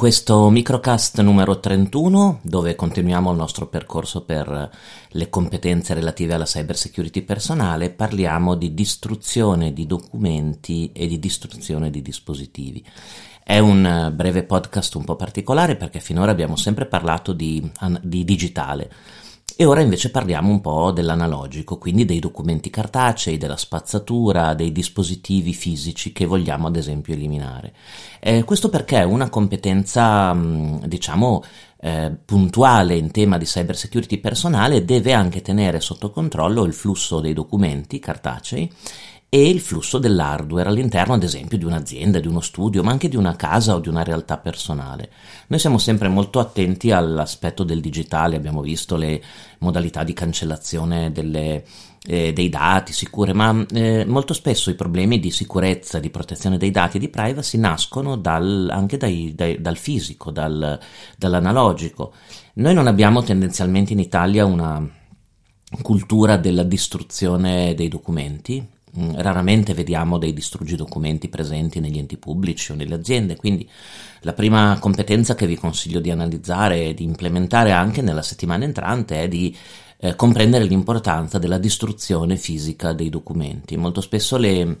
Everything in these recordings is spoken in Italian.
questo microcast numero 31, dove continuiamo il nostro percorso per le competenze relative alla cyber security personale, parliamo di distruzione di documenti e di distruzione di dispositivi. È un breve podcast un po' particolare perché finora abbiamo sempre parlato di, di digitale e ora invece parliamo un po' dell'analogico, quindi dei documenti cartacei, della spazzatura, dei dispositivi fisici che vogliamo ad esempio eliminare. Eh, questo perché una competenza, diciamo, eh, puntuale in tema di cyber security personale deve anche tenere sotto controllo il flusso dei documenti cartacei e il flusso dell'hardware all'interno, ad esempio, di un'azienda, di uno studio, ma anche di una casa o di una realtà personale. Noi siamo sempre molto attenti all'aspetto del digitale, abbiamo visto le modalità di cancellazione delle, eh, dei dati sicure, ma eh, molto spesso i problemi di sicurezza, di protezione dei dati e di privacy nascono dal, anche dai, dai, dal fisico, dal, dall'analogico. Noi non abbiamo tendenzialmente in Italia una cultura della distruzione dei documenti, raramente vediamo dei distruggi documenti presenti negli enti pubblici o nelle aziende, quindi la prima competenza che vi consiglio di analizzare e di implementare anche nella settimana entrante è di eh, comprendere l'importanza della distruzione fisica dei documenti. Molto spesso le,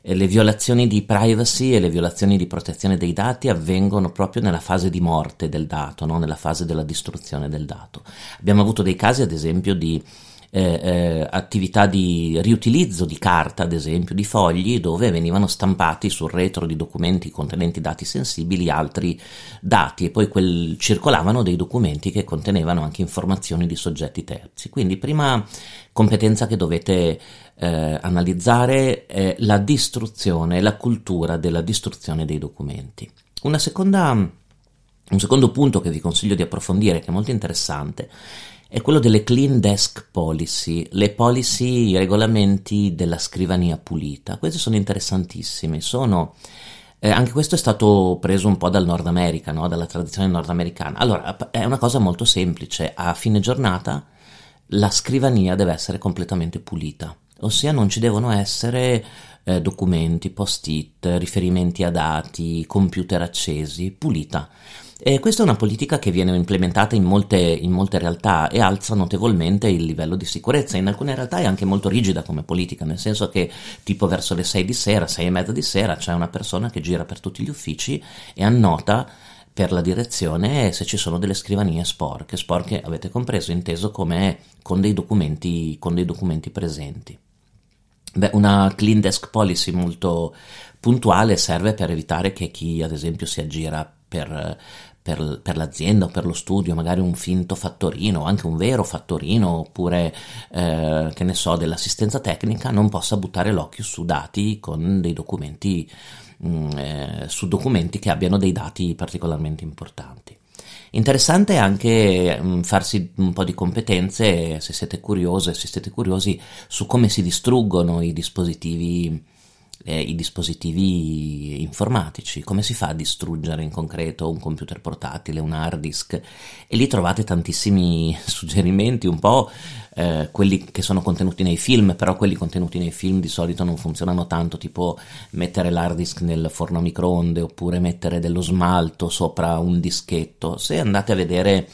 eh, le violazioni di privacy e le violazioni di protezione dei dati avvengono proprio nella fase di morte del dato, no? nella fase della distruzione del dato. Abbiamo avuto dei casi, ad esempio, di eh, eh, attività di riutilizzo di carta, ad esempio, di fogli, dove venivano stampati sul retro di documenti contenenti dati sensibili altri dati e poi quel, circolavano dei documenti che contenevano anche informazioni di soggetti terzi. Quindi prima competenza che dovete eh, analizzare è la distruzione, la cultura della distruzione dei documenti. Una seconda, un secondo punto che vi consiglio di approfondire, che è molto interessante, è quello delle clean desk policy, le policy, i regolamenti della scrivania pulita. Queste sono interessantissime, sono... Eh, anche questo è stato preso un po' dal Nord America, no? dalla tradizione nordamericana. Allora, è una cosa molto semplice, a fine giornata la scrivania deve essere completamente pulita, ossia non ci devono essere eh, documenti, post-it, riferimenti a dati, computer accesi, pulita. E questa è una politica che viene implementata in molte, in molte, realtà e alza notevolmente il livello di sicurezza. In alcune realtà è anche molto rigida come politica, nel senso che tipo verso le 6 di sera, 6 e mezza di sera, c'è una persona che gira per tutti gli uffici e annota per la direzione se ci sono delle scrivanie sporche, sporche avete compreso, inteso come con dei documenti, con dei documenti presenti. Beh, una clean desk policy molto puntuale serve per evitare che chi ad esempio si aggira per, per, per, l'azienda o per lo studio, magari un finto fattorino, anche un vero fattorino, oppure eh, che ne so, dell'assistenza tecnica, non possa buttare l'occhio su dati con dei documenti, mh, mm, eh, su documenti che abbiano dei dati particolarmente importanti. Interessante anche mm, farsi un po' di competenze, se siete curiose, se siete curiosi, su come si distruggono i dispositivi eh, i dispositivi informatici, come si fa a distruggere in concreto un computer portatile, un hard disk e lì trovate tantissimi suggerimenti, un po' eh, quelli che sono contenuti nei film, però quelli contenuti nei film di solito non funzionano tanto, tipo mettere l'hard disk nel forno a microonde oppure mettere dello smalto sopra un dischetto. Se andate a vedere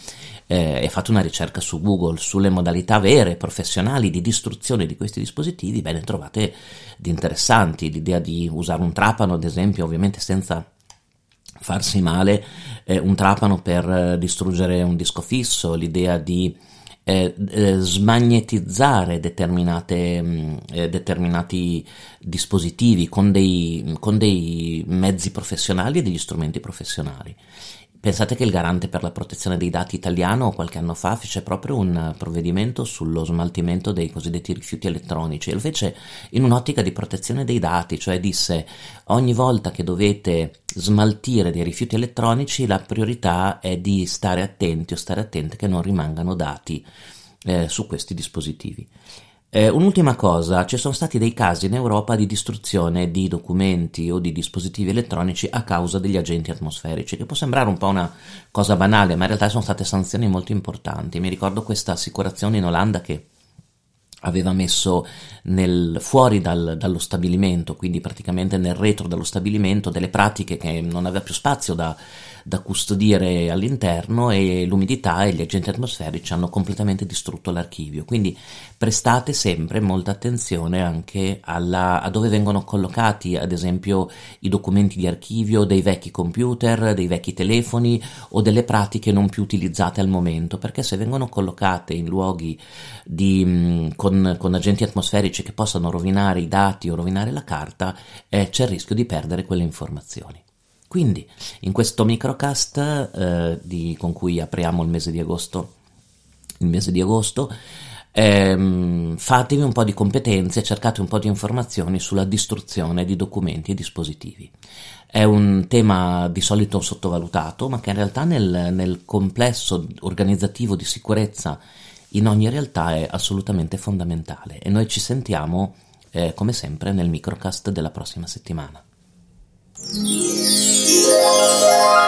eh, e fate una ricerca su Google sulle modalità vere, professionali di distruzione di questi dispositivi, bene, trovate di interessanti. L'idea di usare un trapano, ad esempio, ovviamente senza farsi male, eh, un trapano per eh, distruggere un disco fisso, l'idea di eh, eh, smagnetizzare determinate, mm, determinati dispositivi con dei, con dei mezzi professionali e degli strumenti professionali. Pensate che il garante per la protezione dei dati italiano qualche anno fa fece proprio un provvedimento sullo smaltimento dei cosiddetti rifiuti elettronici e lo fece in un'ottica di protezione dei dati, cioè disse ogni volta che dovete smaltire dei rifiuti elettronici la priorità è di stare attenti o stare attente che non rimangano dati eh, su questi dispositivi. Eh, un'ultima cosa, ci sono stati dei casi in Europa di distruzione di documenti o di dispositivi elettronici a causa degli agenti atmosferici, che può sembrare un po' una cosa banale, ma in realtà sono state sanzioni molto importanti. Mi ricordo questa assicurazione in Olanda che aveva messo nel, fuori dal, dallo stabilimento, quindi praticamente nel retro dello stabilimento, delle pratiche che non aveva più spazio da, da custodire all'interno e l'umidità e gli agenti atmosferici hanno completamente distrutto l'archivio. Quindi prestate sempre molta attenzione anche alla, a dove vengono collocati, ad esempio, i documenti di archivio dei vecchi computer, dei vecchi telefoni o delle pratiche non più utilizzate al momento, perché se vengono collocate in luoghi di, mm, con, con, agenti atmosferici che possano rovinare i dati o rovinare la carta, eh, c'è il rischio di perdere quelle informazioni. Quindi, in questo microcast eh, di, con cui apriamo il mese di agosto, mese di agosto ehm, fatevi un po' di competenze, cercate un po' di informazioni sulla distruzione di documenti e dispositivi. È un tema di solito sottovalutato, ma che in realtà nel, nel complesso organizzativo di sicurezza in ogni realtà è assolutamente fondamentale. E noi ci sentiamo, eh, come sempre, nel microcast della prossima settimana. Música